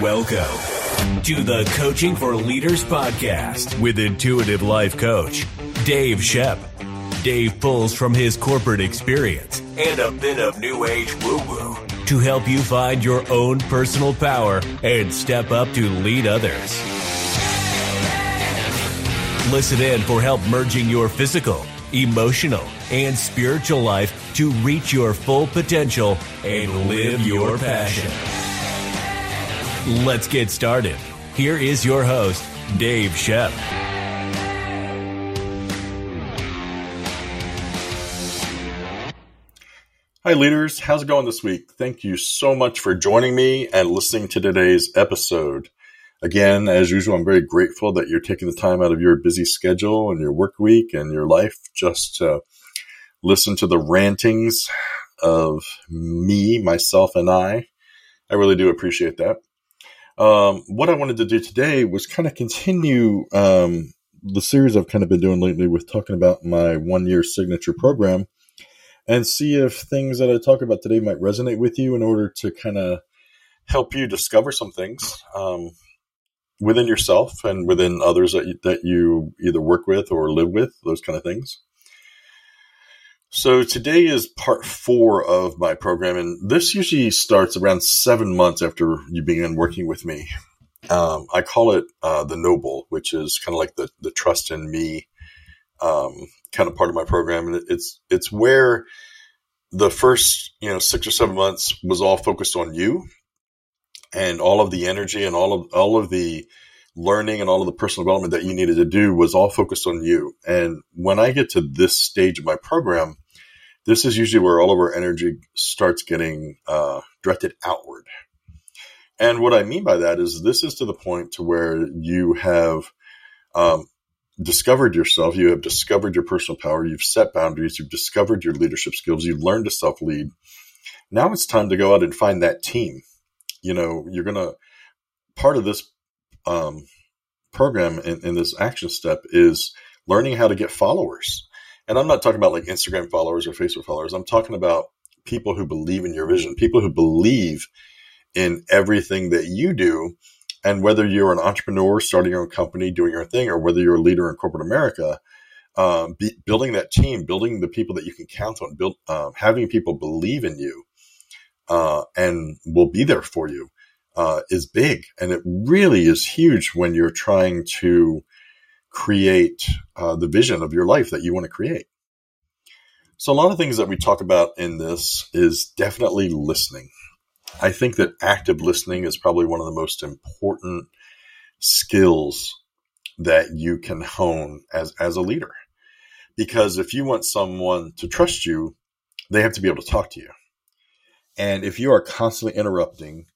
Welcome to the Coaching for Leaders podcast with intuitive life coach Dave Shep. Dave pulls from his corporate experience and a bit of new age woo woo to help you find your own personal power and step up to lead others. Listen in for help merging your physical, emotional, and spiritual life to reach your full potential and live your passion. Let's get started. Here is your host, Dave Shep. Hi, leaders. How's it going this week? Thank you so much for joining me and listening to today's episode. Again, as usual, I'm very grateful that you're taking the time out of your busy schedule and your work week and your life just to listen to the rantings of me, myself, and I. I really do appreciate that. Um, what I wanted to do today was kind of continue um, the series I've kind of been doing lately with talking about my one year signature program and see if things that I talk about today might resonate with you in order to kind of help you discover some things um, within yourself and within others that you, that you either work with or live with, those kind of things. So today is part four of my program, and this usually starts around seven months after you begin working with me. Um, I call it uh, the noble, which is kind of like the the trust in me um, kind of part of my program, and it's it's where the first you know six or seven months was all focused on you and all of the energy and all of all of the learning and all of the personal development that you needed to do was all focused on you. And when I get to this stage of my program, this is usually where all of our energy starts getting uh, directed outward. And what I mean by that is this is to the point to where you have um, discovered yourself, you have discovered your personal power, you've set boundaries, you've discovered your leadership skills, you've learned to self lead. Now it's time to go out and find that team. You know, you're going to, part of this um, program in, in this action step is learning how to get followers and I'm not talking about like Instagram followers or Facebook followers. I'm talking about people who believe in your vision, people who believe in everything that you do. And whether you're an entrepreneur starting your own company, doing your thing, or whether you're a leader in corporate America, um, be, building that team, building the people that you can count on, build, um, having people believe in you, uh, and will be there for you, uh, is big. And it really is huge when you're trying to create uh, the vision of your life that you want to create. So, a lot of things that we talk about in this is definitely listening. I think that active listening is probably one of the most important skills that you can hone as, as a leader. Because if you want someone to trust you, they have to be able to talk to you. And if you are constantly interrupting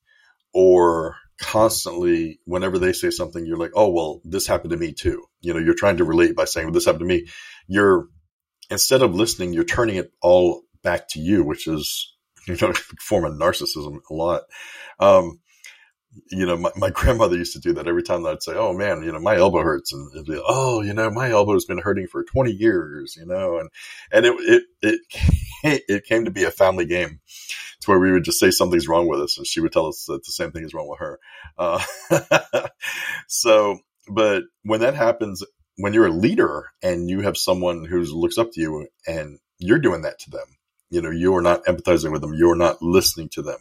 or constantly whenever they say something you're like oh well this happened to me too. You know you're trying to relate by saying well, this happened to me. You're instead of listening you're turning it all back to you which is you know form of narcissism a lot. Um, you know my, my grandmother used to do that every time that i'd say oh man you know my elbow hurts and it'd be oh you know my elbow's been hurting for 20 years you know and and it it it, it came to be a family game to where we would just say something's wrong with us, and she would tell us that the same thing is wrong with her. Uh, so, but when that happens, when you're a leader and you have someone who looks up to you and you're doing that to them, you know, you are not empathizing with them, you're not listening to them,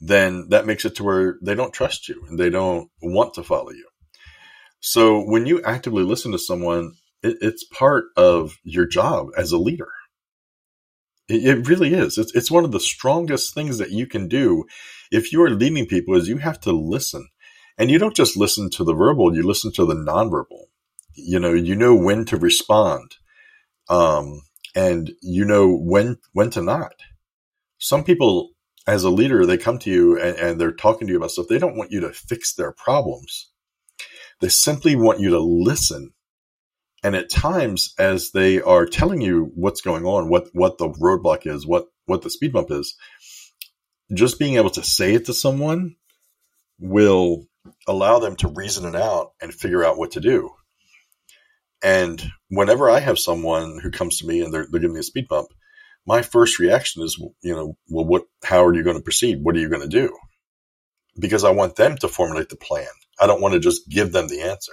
then that makes it to where they don't trust you and they don't want to follow you. So when you actively listen to someone, it, it's part of your job as a leader. It, really is. It's, it's one of the strongest things that you can do if you are leading people is you have to listen. And you don't just listen to the verbal, you listen to the nonverbal. You know, you know when to respond. Um, and you know when, when to not. Some people, as a leader, they come to you and, and they're talking to you about stuff. They don't want you to fix their problems. They simply want you to listen and at times, as they are telling you what's going on, what, what the roadblock is, what, what the speed bump is, just being able to say it to someone will allow them to reason it out and figure out what to do. And whenever I have someone who comes to me and they're, they're giving me a speed bump, my first reaction is, you know, well, what, how are you going to proceed? What are you going to do? because I want them to formulate the plan. I don't want to just give them the answer.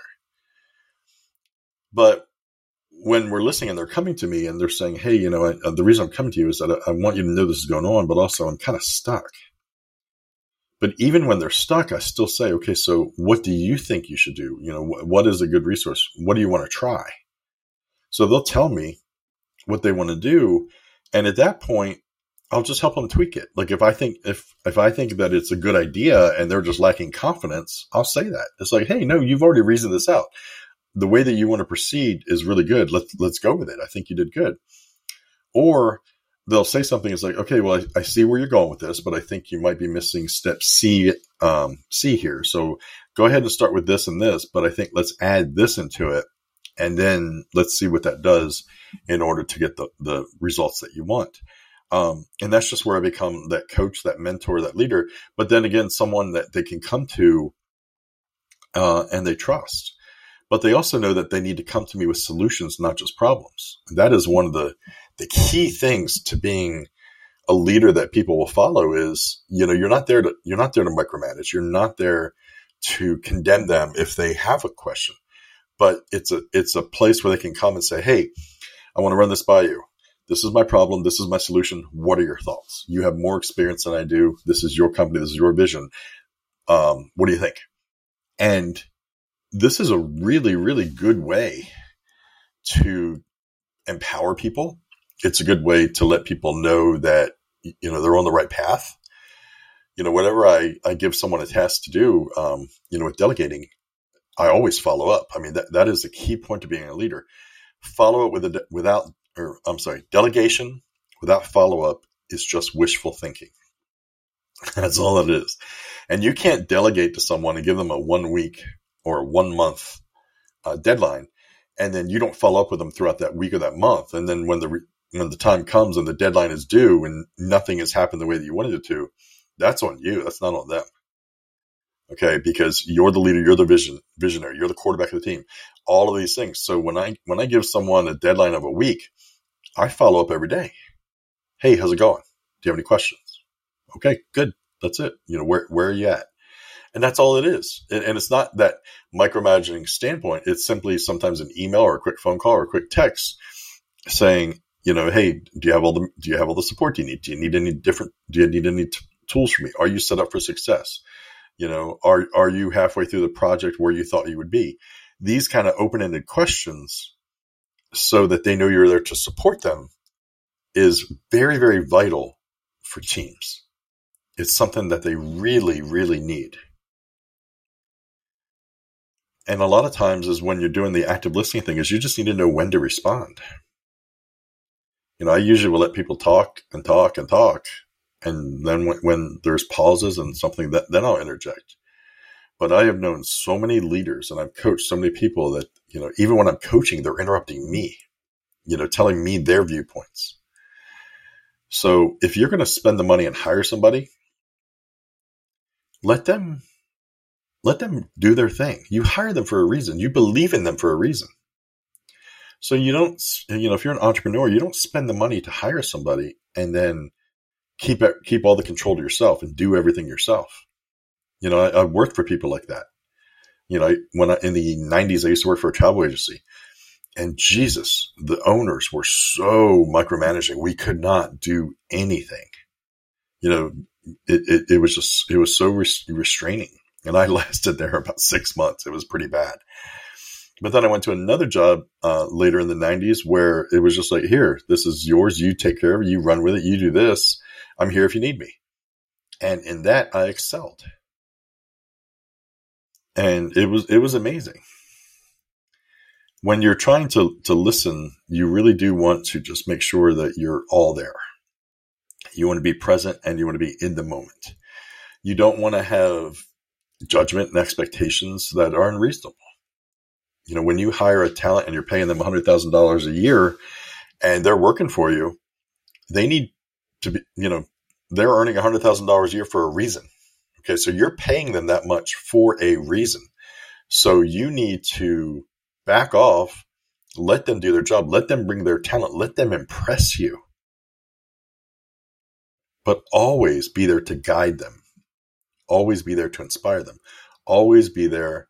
But when we're listening and they're coming to me and they're saying, Hey, you know, I, uh, the reason I'm coming to you is that I, I want you to know this is going on, but also I'm kind of stuck. But even when they're stuck, I still say, okay, so what do you think you should do? You know, wh- what is a good resource? What do you want to try? So they'll tell me what they want to do. And at that point, I'll just help them tweak it. Like if I think, if, if I think that it's a good idea and they're just lacking confidence, I'll say that. It's like, Hey, no, you've already reasoned this out. The way that you want to proceed is really good. Let's, let's go with it. I think you did good. Or they'll say something. It's like, okay, well, I, I, see where you're going with this, but I think you might be missing step C, um, C here. So go ahead and start with this and this, but I think let's add this into it. And then let's see what that does in order to get the, the results that you want. Um, and that's just where I become that coach, that mentor, that leader. But then again, someone that they can come to, uh, and they trust but they also know that they need to come to me with solutions, not just problems. That is one of the the key things to being a leader that people will follow is, you know, you're not there to, you're not there to micromanage. You're not there to condemn them if they have a question, but it's a, it's a place where they can come and say, Hey, I want to run this by you. This is my problem. This is my solution. What are your thoughts? You have more experience than I do. This is your company. This is your vision. Um, what do you think? And this is a really, really good way to empower people it's a good way to let people know that, you know, they're on the right path. You know, whenever I, I give someone a task to do, um, you know, with delegating, I always follow up. I mean, that, that is a key point to being a leader. Follow up with a, without, or I'm sorry, delegation without follow up is just wishful thinking. That's all it is. And you can't delegate to someone and give them a one week or one month uh, deadline and then you don't follow up with them throughout that week or that month. And then when the re- when the time comes and the deadline is due and nothing has happened the way that you wanted it to, that's on you. That's not on them. Okay. Because you're the leader, you're the vision, visionary, you're the quarterback of the team, all of these things. So when I, when I give someone a deadline of a week, I follow up every day. Hey, how's it going? Do you have any questions? Okay, good. That's it. You know, where, where are you at? And that's all it is. And, and it's not that micromanaging standpoint. It's simply sometimes an email or a quick phone call or a quick text saying, you know, hey, do you have all the do you have all the support you need? Do you need any different? Do you need any t- tools from me? Are you set up for success? You know, are are you halfway through the project where you thought you would be? These kind of open ended questions, so that they know you're there to support them, is very very vital for teams. It's something that they really really need. And a lot of times is when you're doing the active listening thing is you just need to know when to respond you know, I usually will let people talk and talk and talk. And then when, when there's pauses and something that then I'll interject. But I have known so many leaders and I've coached so many people that, you know, even when I'm coaching, they're interrupting me, you know, telling me their viewpoints. So if you're going to spend the money and hire somebody, let them, let them do their thing. You hire them for a reason. You believe in them for a reason. So you don't, you know, if you're an entrepreneur, you don't spend the money to hire somebody and then keep it, keep all the control to yourself and do everything yourself. You know, I, I worked for people like that. You know, when I, in the nineties, I used to work for a travel agency and Jesus, the owners were so micromanaging. We could not do anything. You know, it, it, it was just, it was so restraining. And I lasted there about six months. It was pretty bad. But then I went to another job uh, later in the 90s where it was just like, here, this is yours. You take care of it. You run with it. You do this. I'm here if you need me. And in that, I excelled. And it was, it was amazing. When you're trying to, to listen, you really do want to just make sure that you're all there. You want to be present and you want to be in the moment. You don't want to have judgment and expectations that are unreasonable you know, when you hire a talent and you're paying them $100,000 a year and they're working for you, they need to be, you know, they're earning $100,000 a year for a reason. Okay. So you're paying them that much for a reason. So you need to back off, let them do their job, let them bring their talent, let them impress you, but always be there to guide them. Always be there to inspire them, always be there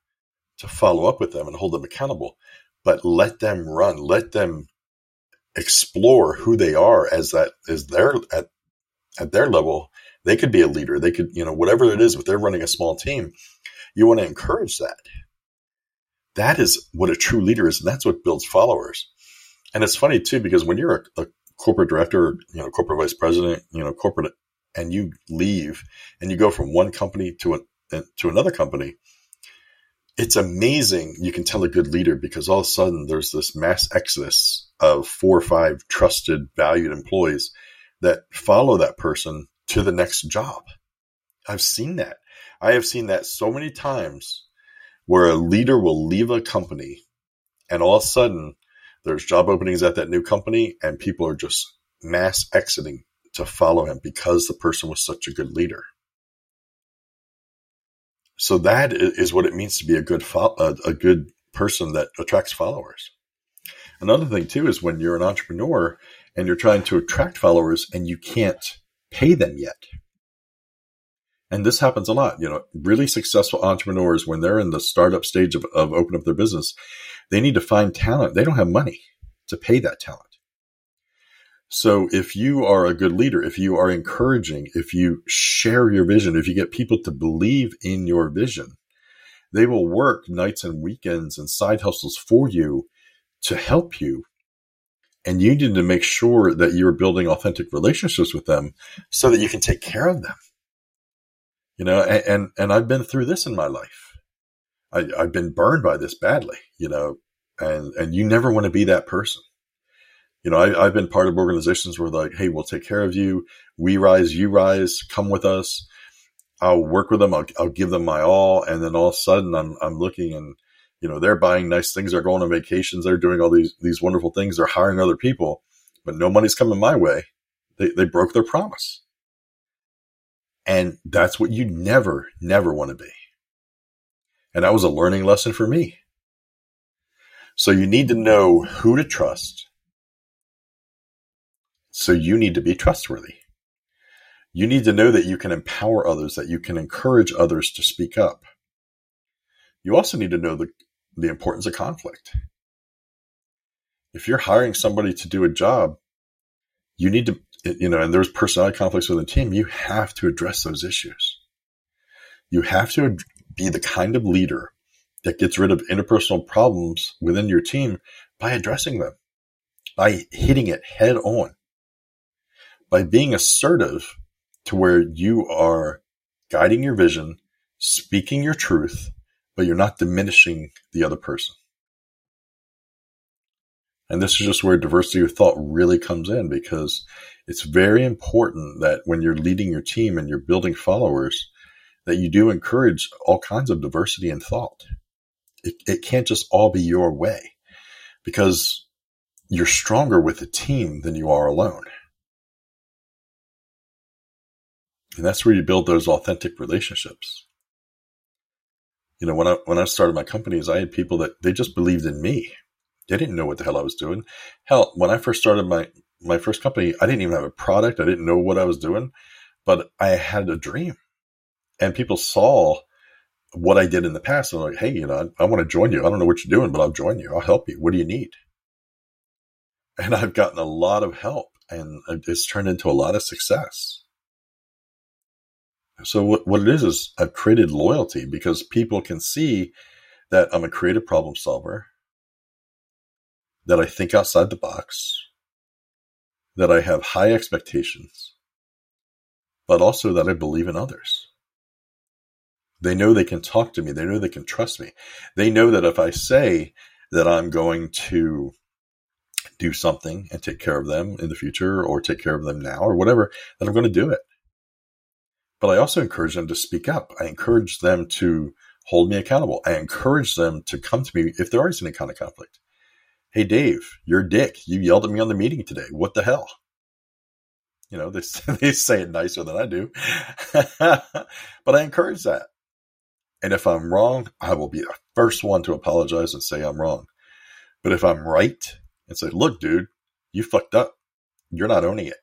to follow up with them and hold them accountable, but let them run, let them explore who they are as that is their at at their level. They could be a leader. They could, you know, whatever it is, if they're running a small team, you want to encourage that. That is what a true leader is, and that's what builds followers. And it's funny too because when you're a, a corporate director, you know, corporate vice president, you know, corporate, and you leave and you go from one company to a, to another company, it's amazing. You can tell a good leader because all of a sudden there's this mass exodus of four or five trusted, valued employees that follow that person to the next job. I've seen that. I have seen that so many times where a leader will leave a company and all of a sudden there's job openings at that new company and people are just mass exiting to follow him because the person was such a good leader. So that is what it means to be a good fo- a, a good person that attracts followers. Another thing too is when you're an entrepreneur and you're trying to attract followers and you can't pay them yet. And this happens a lot. You know, really successful entrepreneurs, when they're in the startup stage of, of opening up their business, they need to find talent. They don't have money to pay that talent. So if you are a good leader, if you are encouraging, if you share your vision, if you get people to believe in your vision, they will work nights and weekends and side hustles for you to help you. And you need to make sure that you're building authentic relationships with them so that you can take care of them you know, and, and, and I've been through this in my life. I, I've been burned by this badly, you know, and, and you never want to be that person. You know, I, I've been part of organizations where like, Hey, we'll take care of you. We rise, you rise, come with us. I'll work with them. I'll, I'll give them my all. And then all of a sudden I'm, I'm looking and, you know, they're buying nice things. They're going on vacations. They're doing all these, these wonderful things. They're hiring other people, but no money's coming my way. They, they broke their promise. And that's what you never, never want to be. And that was a learning lesson for me. So you need to know who to trust. So you need to be trustworthy. You need to know that you can empower others, that you can encourage others to speak up. You also need to know the, the importance of conflict. If you're hiring somebody to do a job, you need to you know, and there's personality conflicts within the team, you have to address those issues. You have to be the kind of leader that gets rid of interpersonal problems within your team by addressing them, by hitting it head on, by being assertive to where you are guiding your vision, speaking your truth, but you're not diminishing the other person. And this is just where diversity of thought really comes in because it's very important that when you're leading your team and you're building followers, that you do encourage all kinds of diversity in thought. It, it can't just all be your way because you're stronger with a team than you are alone. And that's where you build those authentic relationships. You know, when I, when I started my companies, I had people that they just believed in me. They didn't know what the hell I was doing. Hell, when I first started my, my first company, I didn't even have a product. I didn't know what I was doing, but I had a dream and people saw what I did in the past. And like, Hey, you know, I, I want to join you. I don't know what you're doing, but I'll join you. I'll help you. What do you need? And I've gotten a lot of help and uh, it's turned into a lot of success. So what, what it is, is I've created loyalty because people can see that I'm a creative problem solver, that I think outside the box, that I have high expectations, but also that I believe in others. They know they can talk to me. They know they can trust me. They know that if I say that I'm going to do something and take care of them in the future or take care of them now or whatever, that I'm going to do it. But I also encourage them to speak up. I encourage them to hold me accountable. I encourage them to come to me if there is any kind of conflict. Hey, Dave, you're a dick. You yelled at me on the meeting today. What the hell? You know, they, they say it nicer than I do. but I encourage that. And if I'm wrong, I will be the first one to apologize and say I'm wrong. But if I'm right and say, look, dude, you fucked up. You're not owning it.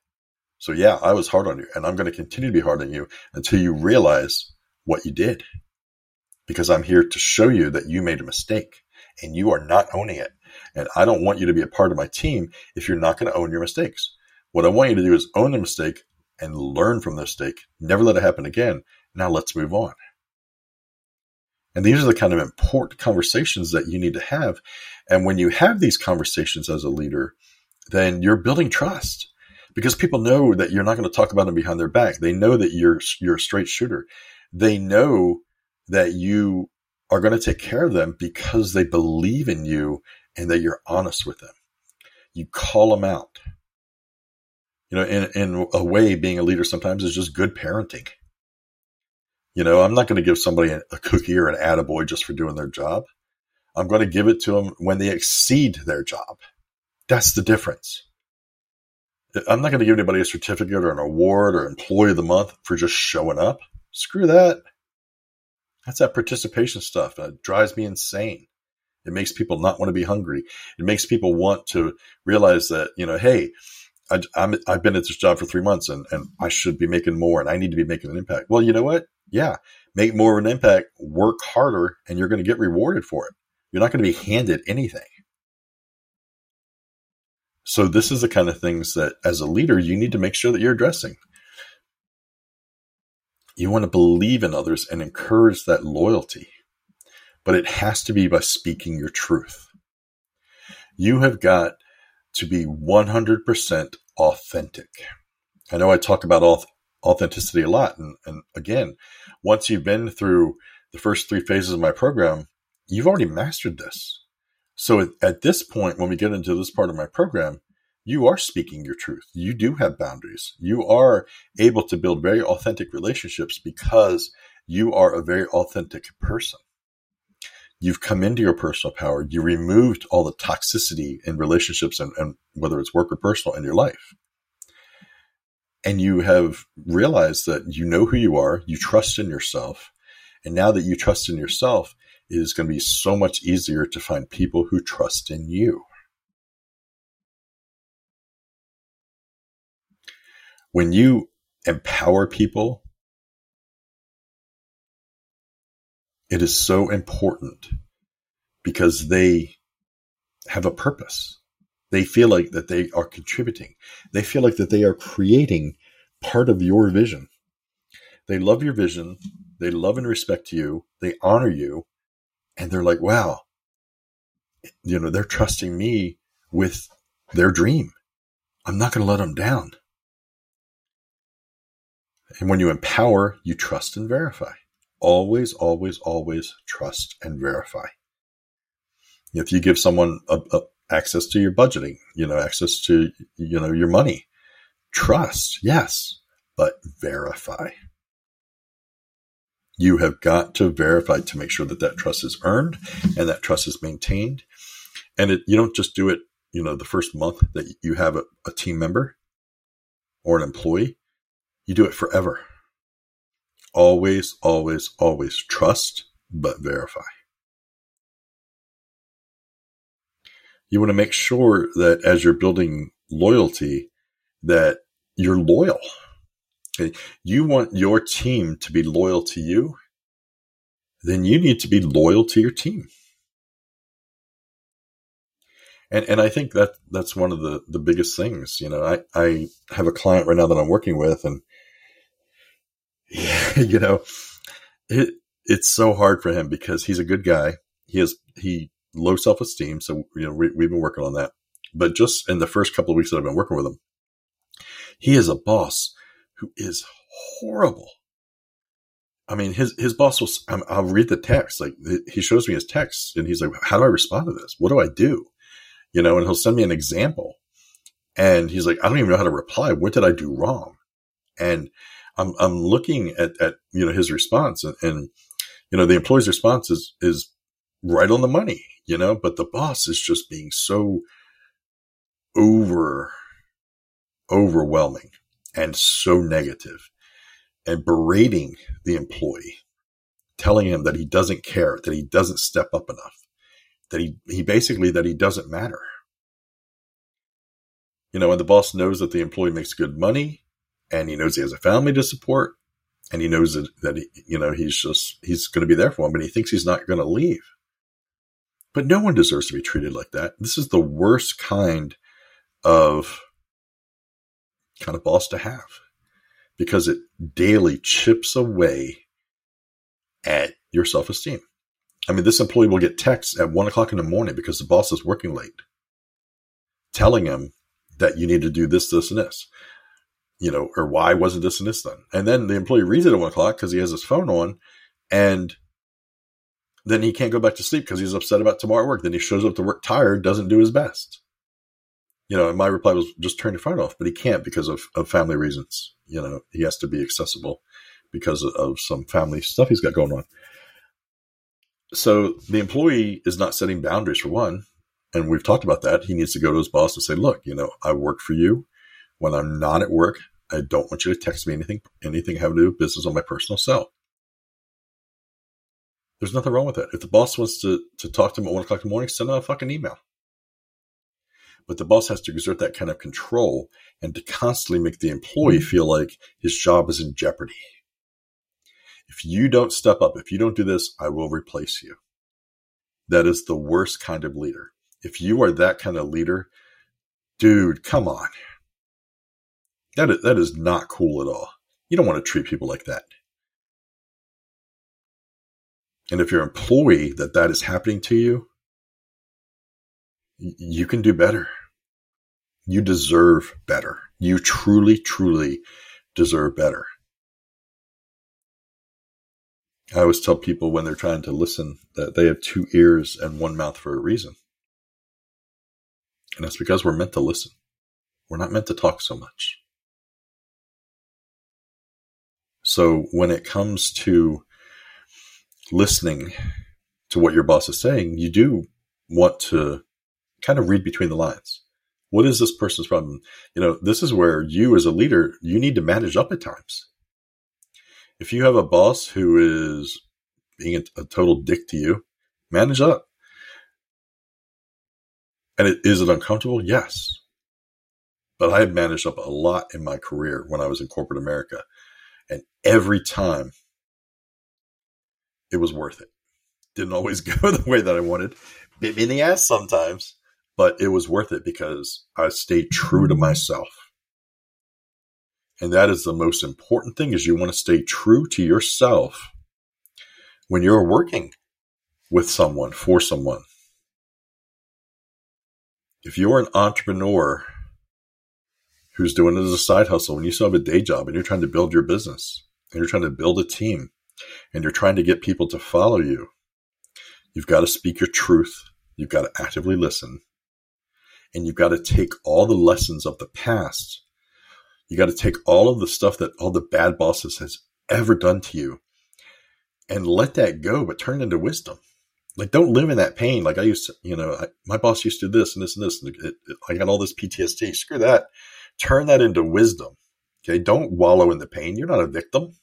So yeah, I was hard on you and I'm going to continue to be hard on you until you realize what you did because I'm here to show you that you made a mistake and you are not owning it. And I don't want you to be a part of my team if you're not going to own your mistakes. What I want you to do is own the mistake and learn from the mistake. Never let it happen again. Now let's move on. And these are the kind of important conversations that you need to have. And when you have these conversations as a leader, then you're building trust because people know that you're not going to talk about them behind their back. They know that you're, you're a straight shooter. They know that you are going to take care of them because they believe in you and that you're honest with them. You call them out. You know, in, in a way, being a leader sometimes is just good parenting. You know, I'm not going to give somebody a, a cookie or an attaboy just for doing their job. I'm going to give it to them when they exceed their job. That's the difference. I'm not going to give anybody a certificate or an award or employee of the month for just showing up. Screw that. That's that participation stuff. It drives me insane. It makes people not want to be hungry. It makes people want to realize that, you know, hey, I, have been at this job for three months and, and I should be making more and I need to be making an impact. Well, you know what? Yeah, make more of an impact, work harder, and you're going to get rewarded for it. You're not going to be handed anything. So this is the kind of things that as a leader, you need to make sure that you're addressing. You want to believe in others and encourage that loyalty, but it has to be by speaking your truth. You have got to be 100% authentic. I know I talk about authenticity a lot. And, and again, once you've been through the first three phases of my program, you've already mastered this. So at, this point, when we get into this part of my program, you are speaking your truth. You do have boundaries. You are able to build very authentic relationships because you are a very authentic person. You've come into your personal power. You removed all the toxicity in relationships and, and whether it's work or personal in your life. And you have realized that you know who you are. You trust in yourself. And now that you trust in yourself, it is going to be so much easier to find people who trust in you. when you empower people, it is so important because they have a purpose. They feel like that they are contributing. They feel like that they are creating part of your vision. They love your vision. They love and respect you. They honor you. And they're like, wow, you know, they're trusting me with their dream. I'm not going to let them down. And when you empower, you trust and verify. Always, always, always trust and verify. If you give someone a, a access to your budgeting, you know, access to, you know, your money, trust, yes, but verify. You have got to verify to make sure that that trust is earned and that trust is maintained. And it, you don't just do it, you know, the first month that you have a, a team member or an employee. You do it forever. Always, always, always trust, but verify. You want to make sure that as you're building loyalty, that you're loyal. You want your team to be loyal to you, then you need to be loyal to your team. And and I think that that's one of the the biggest things. You know, I I have a client right now that I'm working with, and you know, it, it's so hard for him because he's a good guy. He has, he low self esteem. So, you know, we, have been working on that. But just in the first couple of weeks that I've been working with him, he is a boss who is horrible. I mean, his, his boss will, I'll read the text. Like he shows me his text and he's like, how do I respond to this? What do I do? You know, and he'll send me an example and he's like, I don't even know how to reply. What did I do wrong? And I'm, I'm looking at, at, you know, his response and, and, you know, the employee's response is, is right on the money, you know, but the boss is just being so over, overwhelming and so negative and berating the employee, telling him that he doesn't care, that he doesn't step up enough, that he, he basically, that he doesn't matter. You know, and the boss knows that the employee makes good money and he knows he has a family to support and he knows that, that he, you know, he's just, he's going to be there for him and he thinks he's not going to leave. But no one deserves to be treated like that. This is the worst kind of kind of boss to have because it daily chips away at your self esteem. I mean, this employee will get texts at one o'clock in the morning because the boss is working late, telling him that you need to do this, this, and this you know, or why wasn't this and this done? And then the employee reads it at one o'clock because he has his phone on and then he can't go back to sleep because he's upset about tomorrow work. Then he shows up to work tired, doesn't do his best. You know, my reply was just turn your phone off, but he can't because of, of family reasons. You know, he has to be accessible because of some family stuff he's got going on. So the employee is not setting boundaries for one. And we've talked about that. He needs to go to his boss and say, look, you know, I work for you. When I'm not at work, I don't want you to text me anything, anything having to do with business on my personal cell. There's nothing wrong with that. If the boss wants to, to talk to him at one o'clock in the morning, send him a fucking email. But the boss has to exert that kind of control and to constantly make the employee mm. feel like his job is in jeopardy. If you don't step up, if you don't do this, I will replace you. That is the worst kind of leader. If you are that kind of leader, dude, come on. That is, that is not cool at all. You don't want to treat people like that. And if you're an employee that that is happening to you, you can do better. You deserve better. You truly, truly deserve better. I always tell people when they're trying to listen that they have two ears and one mouth for a reason. And that's because we're meant to listen. We're not meant to talk so much. So when it comes to listening to what your boss is saying, you do want to kind of read between the lines. What is this person's problem? You know, this is where you as a leader, you need to manage up at times. If you have a boss who is being a, a total dick to you, manage up. And it, is it uncomfortable? Yes. But I have managed up a lot in my career when I was in corporate America. And every time it was worth it. Didn't always go the way that I wanted. Bit me in the ass sometimes, but it was worth it because I stayed true to myself. And that is the most important thing is you want to stay true to yourself when you're working with someone, for someone. If you're an entrepreneur who's doing it as a side hustle and you still have a day job and you're trying to build your business and you're trying to build a team and you're trying to get people to follow you, you've got to speak your truth. You've got to actively listen and you've got to take all the lessons of the past. You got to take all of the stuff that all the bad bosses has ever done to you and let that go, but turn into wisdom. Like, don't live in that pain. Like I used to, you know, I, my boss used to do this and this and this. And it, it, I got all this PTSD. Screw that. Turn that into wisdom. Okay. Don't wallow in the pain. You're not a victim.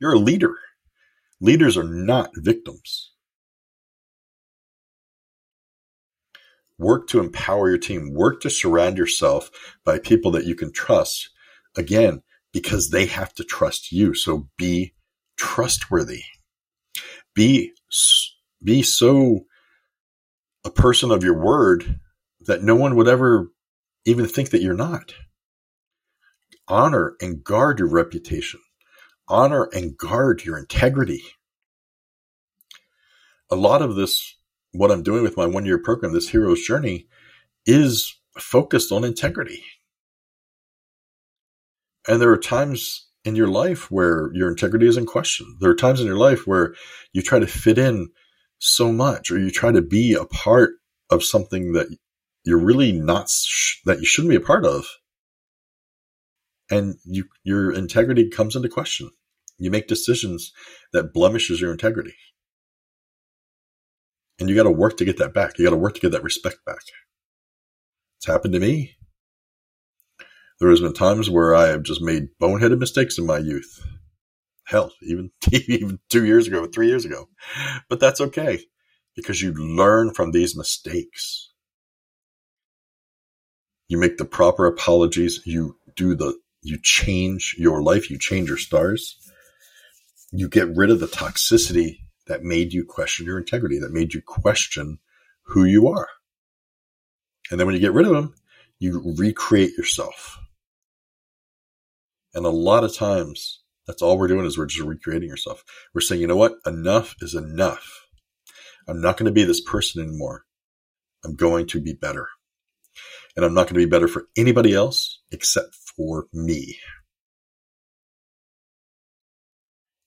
You're a leader. Leaders are not victims. Work to empower your team. Work to surround yourself by people that you can trust. Again, because they have to trust you. So be trustworthy. Be, be so a person of your word that no one would ever even think that you're not honor and guard your reputation, honor and guard your integrity. A lot of this, what I'm doing with my one year program, this hero's journey, is focused on integrity. And there are times in your life where your integrity is in question. There are times in your life where you try to fit in so much or you try to be a part of something that you're really not, that you shouldn't be a part of and you, your integrity comes into question. You make decisions that blemishes your integrity. And you got to work to get that back. You got to work to get that respect back. It's happened to me. There has been times where I have just made boneheaded mistakes in my youth. Hell, even, even two years ago, three years ago. But that's okay because you learn from these mistakes. You make the proper apologies. You do the you change your life, you change your stars. you get rid of the toxicity that made you question your integrity, that made you question who you are. And then when you get rid of them, you recreate yourself. And a lot of times, that's all we're doing is we're just recreating yourself. We're saying, you know what? Enough is enough. I'm not going to be this person anymore. I'm going to be better. And I'm not going to be better for anybody else except for me.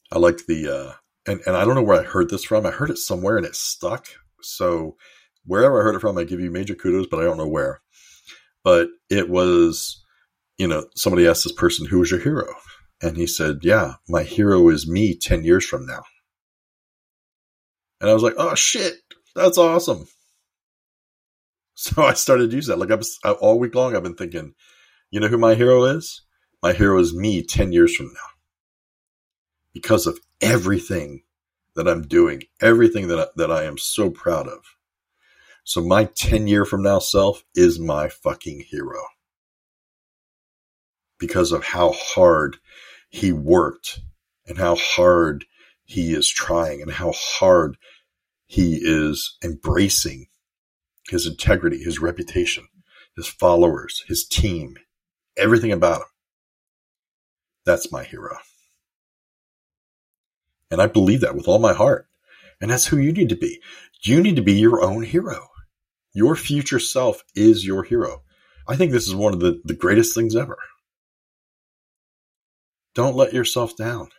I like the, uh, and, and I don't know where I heard this from. I heard it somewhere and it stuck. So wherever I heard it from, I give you major kudos, but I don't know where. But it was, you know, somebody asked this person, who was your hero? And he said, yeah, my hero is me 10 years from now. And I was like, oh shit, that's awesome. So I started using that. Like I was all week long, I've been thinking, you know who my hero is? My hero is me 10 years from now because of everything that I'm doing, everything that I, that I am so proud of. So my 10 year from now self is my fucking hero because of how hard he worked and how hard he is trying and how hard he is embracing his integrity, his reputation, his followers, his team, everything about him. That's my hero. And I believe that with all my heart. And that's who you need to be. You need to be your own hero. Your future self is your hero. I think this is one of the, the greatest things ever. Don't let yourself down.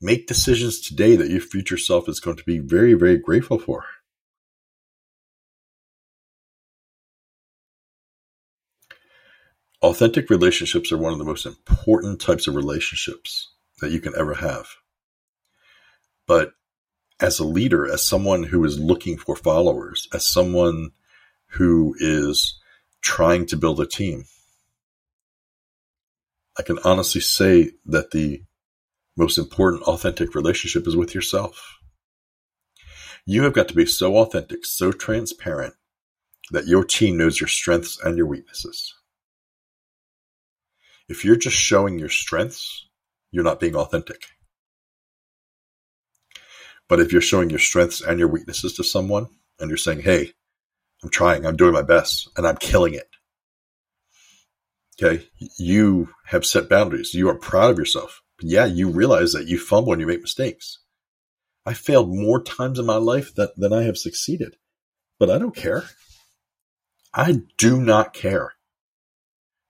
Make decisions today that your future self is going to be very, very grateful for. Authentic relationships are one of the most important types of relationships that you can ever have. But as a leader, as someone who is looking for followers, as someone who is trying to build a team, I can honestly say that the most important authentic relationship is with yourself. You have got to be so authentic, so transparent that your team knows your strengths and your weaknesses. If you're just showing your strengths, you're not being authentic. But if you're showing your strengths and your weaknesses to someone and you're saying, Hey, I'm trying, I'm doing my best and I'm killing it. Okay. You have set boundaries. You are proud of yourself. But yeah, you realize that you fumble and you make mistakes. I failed more times in my life that, than I have succeeded, but I don't care. I do not care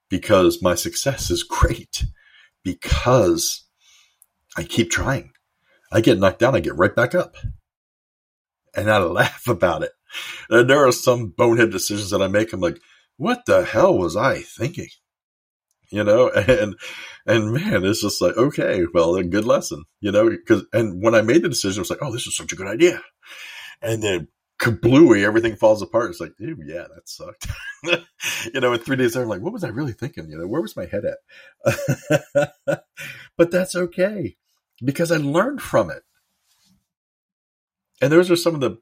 because my success is great because I keep trying. I get knocked down, I get right back up. And I laugh about it. And there are some bonehead decisions that I make. I'm like, what the hell was I thinking? You know, and, and man, it's just like, okay, well, a good lesson, you know, because, and when I made the decision, I was like, oh, this is such a good idea. And then kablooey, everything falls apart. It's like, dude, yeah, that sucked. you know, in three days, I'm like, what was I really thinking? You know, where was my head at? but that's okay because I learned from it. And those are some of the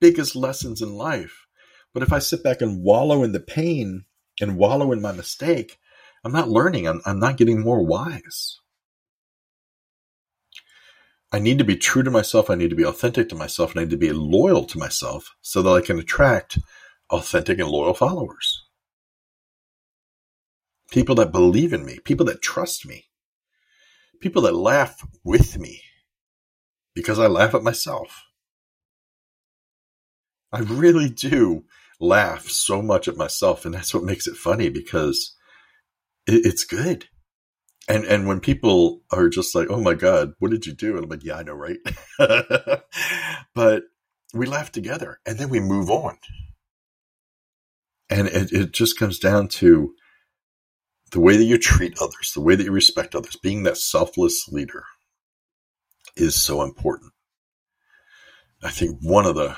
biggest lessons in life. But if I sit back and wallow in the pain and wallow in my mistake, I'm not learning. I'm, I'm not getting more wise. I need to be true to myself. I need to be authentic to myself. And I need to be loyal to myself so that I can attract authentic and loyal followers. People that believe in me, people that trust me, people that laugh with me because I laugh at myself. I really do laugh so much at myself. And that's what makes it funny because it's good. And and when people are just like, "Oh my god, what did you do?" and I'm like, "Yeah, I know, right?" but we laugh together, and then we move on. And it, it just comes down to the way that you treat others, the way that you respect others, being that selfless leader is so important. I think one of the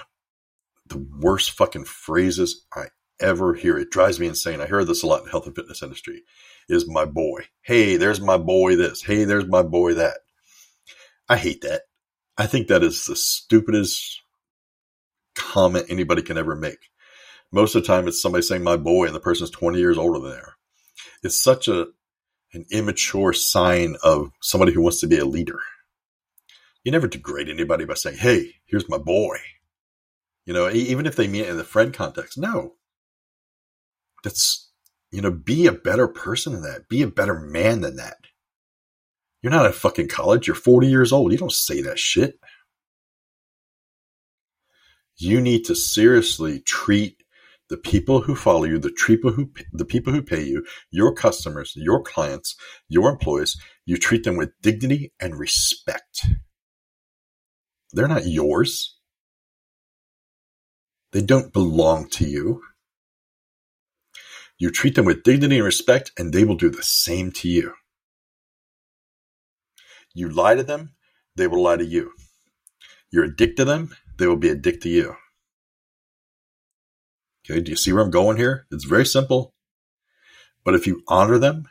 the worst fucking phrases I ever hear, it drives me insane. I hear this a lot in the health and fitness industry is my boy. Hey, there's my boy this. Hey, there's my boy that. I hate that. I think that is the stupidest comment anybody can ever make. Most of the time, it's somebody saying my boy, and the person's 20 years older than they are. It's such a, an immature sign of somebody who wants to be a leader. You never degrade anybody by saying, Hey, here's my boy. You know, even if they mean it in the friend context, no. That's, you know, be a better person than that. Be a better man than that. You're not in fucking college. You're 40 years old. You don't say that shit. You need to seriously treat the people who follow you, the people who the people who pay you, your customers, your clients, your employees, you treat them with dignity and respect. They're not yours. They don't belong to you. You treat them with dignity and respect, and they will do the same to you. You lie to them, they will lie to you. You're addicted to them, they will be addicted to you. Okay, do you see where I'm going here? It's very simple. But if you honor them,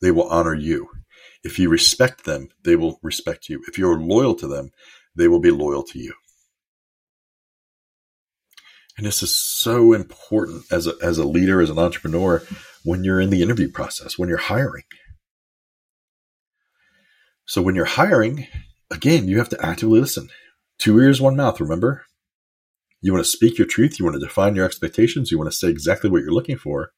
they will honor you. If you respect them, they will respect you. If you're loyal to them, they will be loyal to you. And this is so important as a, as a leader, as an entrepreneur, when you're in the interview process, when you're hiring. So when you're hiring, again, you have to actively listen. Two ears, one mouth, remember? You want to speak your truth. You want to define your expectations. You want to say exactly what you're looking for.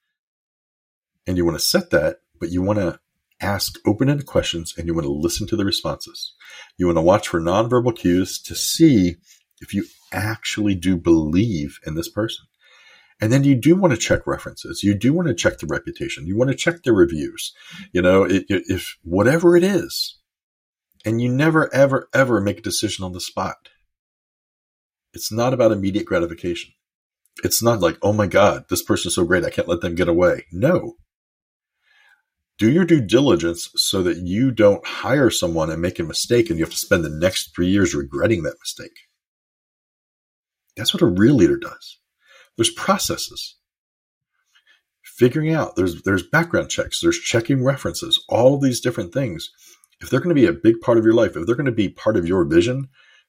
And you want to set that, but you want to ask open ended questions and you want to listen to the responses. You want to watch for nonverbal cues to see if you actually do believe in this person. And then you do want to check references. You do want to check the reputation. You want to check the reviews. You know, if whatever it is, and you never, ever, ever make a decision on the spot. It's not about immediate gratification. It's not like, oh my God, this person's so great, I can't let them get away. No. Do your due diligence so that you don't hire someone and make a mistake and you have to spend the next three years regretting that mistake. That's what a real leader does. There's processes. Figuring out, there's, there's background checks, there's checking references, all of these different things. If they're going to be a big part of your life, if they're going to be part of your vision,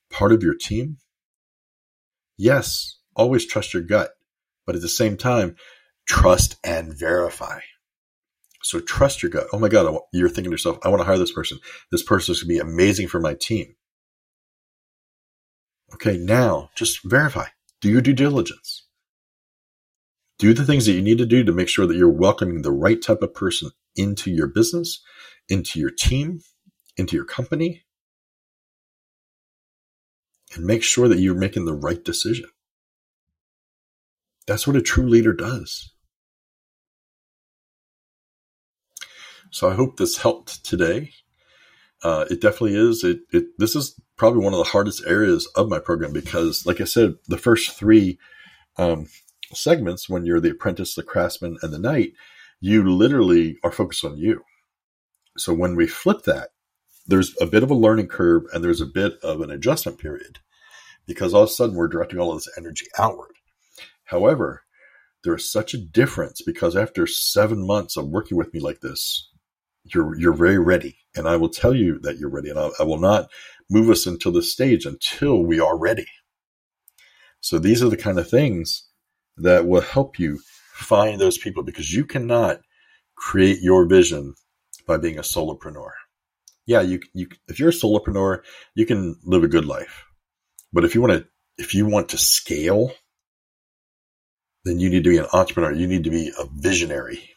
part of your team, yes, always trust your gut, but at the same time, trust and verify. So trust your gut. Oh my God, you're thinking to yourself, I want to hire this person. This person is going to be amazing for my team. Okay, now just verify. Do your due diligence. Do the things that you need to do to make sure that you're welcoming the right type of person into your business, into your team, into your company, and make sure that you're making the right decision. That's what a true leader does. So I hope this helped today. Uh, it definitely is. It, it this is probably one of the hardest areas of my program because, like I said, the first three um, segments, when you're the apprentice, the craftsman, and the knight, you literally are focused on you. So when we flip that, there's a bit of a learning curve and there's a bit of an adjustment period because all of a sudden we're directing all of this energy outward. However, there is such a difference because after seven months of working with me like this, you're you're very ready, and I will tell you that you're ready, and I, I will not move us into the stage until we are ready. So these are the kind of things that will help you find those people because you cannot create your vision by being a solopreneur. Yeah, you you if you're a solopreneur, you can live a good life. But if you want to if you want to scale, then you need to be an entrepreneur. You need to be a visionary.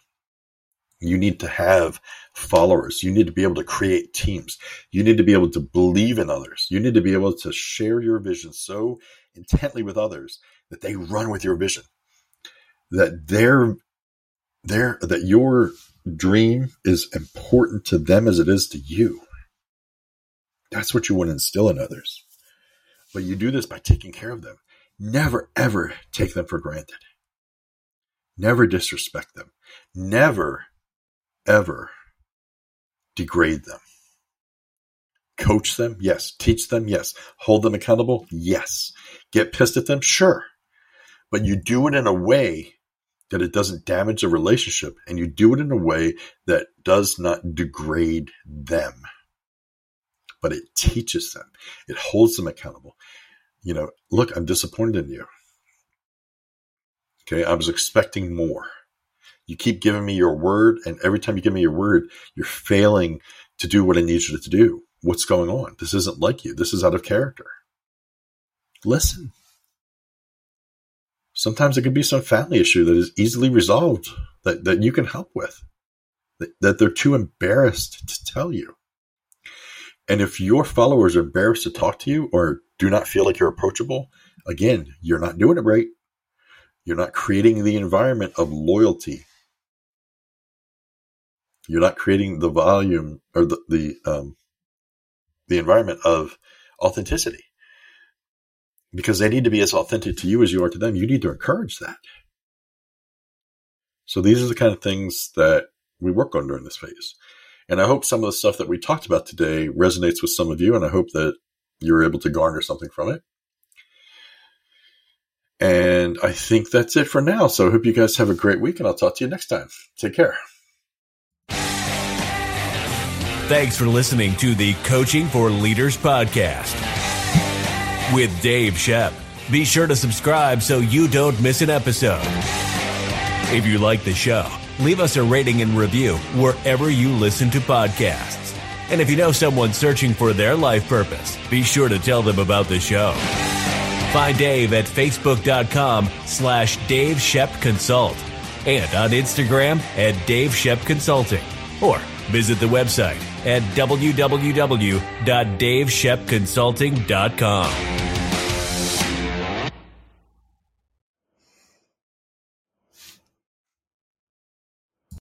You need to have followers. You need to be able to create teams. You need to be able to believe in others. You need to be able to share your vision so intently with others that they run with your vision. That their their that your dream is important to them as it is to you. That's what you want to instill in others. But you do this by taking care of them. Never, ever take them for granted. Never disrespect them. Never ever degrade them. Coach them? Yes. Teach them? Yes. Hold them accountable? Yes. Get pissed at them? Sure. But you do it in a way that it doesn't damage the relationship and you do it in a way that does not degrade them. But it teaches them. It holds them accountable. You know, look, I'm disappointed in you. Okay. I was expecting more. You keep giving me your word, and every time you give me your word, you're failing to do what I need you to do. What's going on? This isn't like you. This is out of character. Listen. Sometimes it could be some family issue that is easily resolved that, that you can help with, that, that they're too embarrassed to tell you. And if your followers are embarrassed to talk to you or do not feel like you're approachable, again, you're not doing it right. You're not creating the environment of loyalty. You're not creating the volume or the the, um, the environment of authenticity because they need to be as authentic to you as you are to them. You need to encourage that. So these are the kind of things that we work on during this phase. And I hope some of the stuff that we talked about today resonates with some of you, and I hope that you're able to garner something from it. And I think that's it for now. So I hope you guys have a great week, and I'll talk to you next time. Take care. Thanks for listening to the Coaching for Leaders podcast with Dave Shep. Be sure to subscribe so you don't miss an episode. If you like the show, leave us a rating and review wherever you listen to podcasts. And if you know someone searching for their life purpose, be sure to tell them about the show. Find Dave at facebook.com slash Dave Shep Consult and on Instagram at Dave Shep Consulting or visit the website at www.daveshepconsulting.com.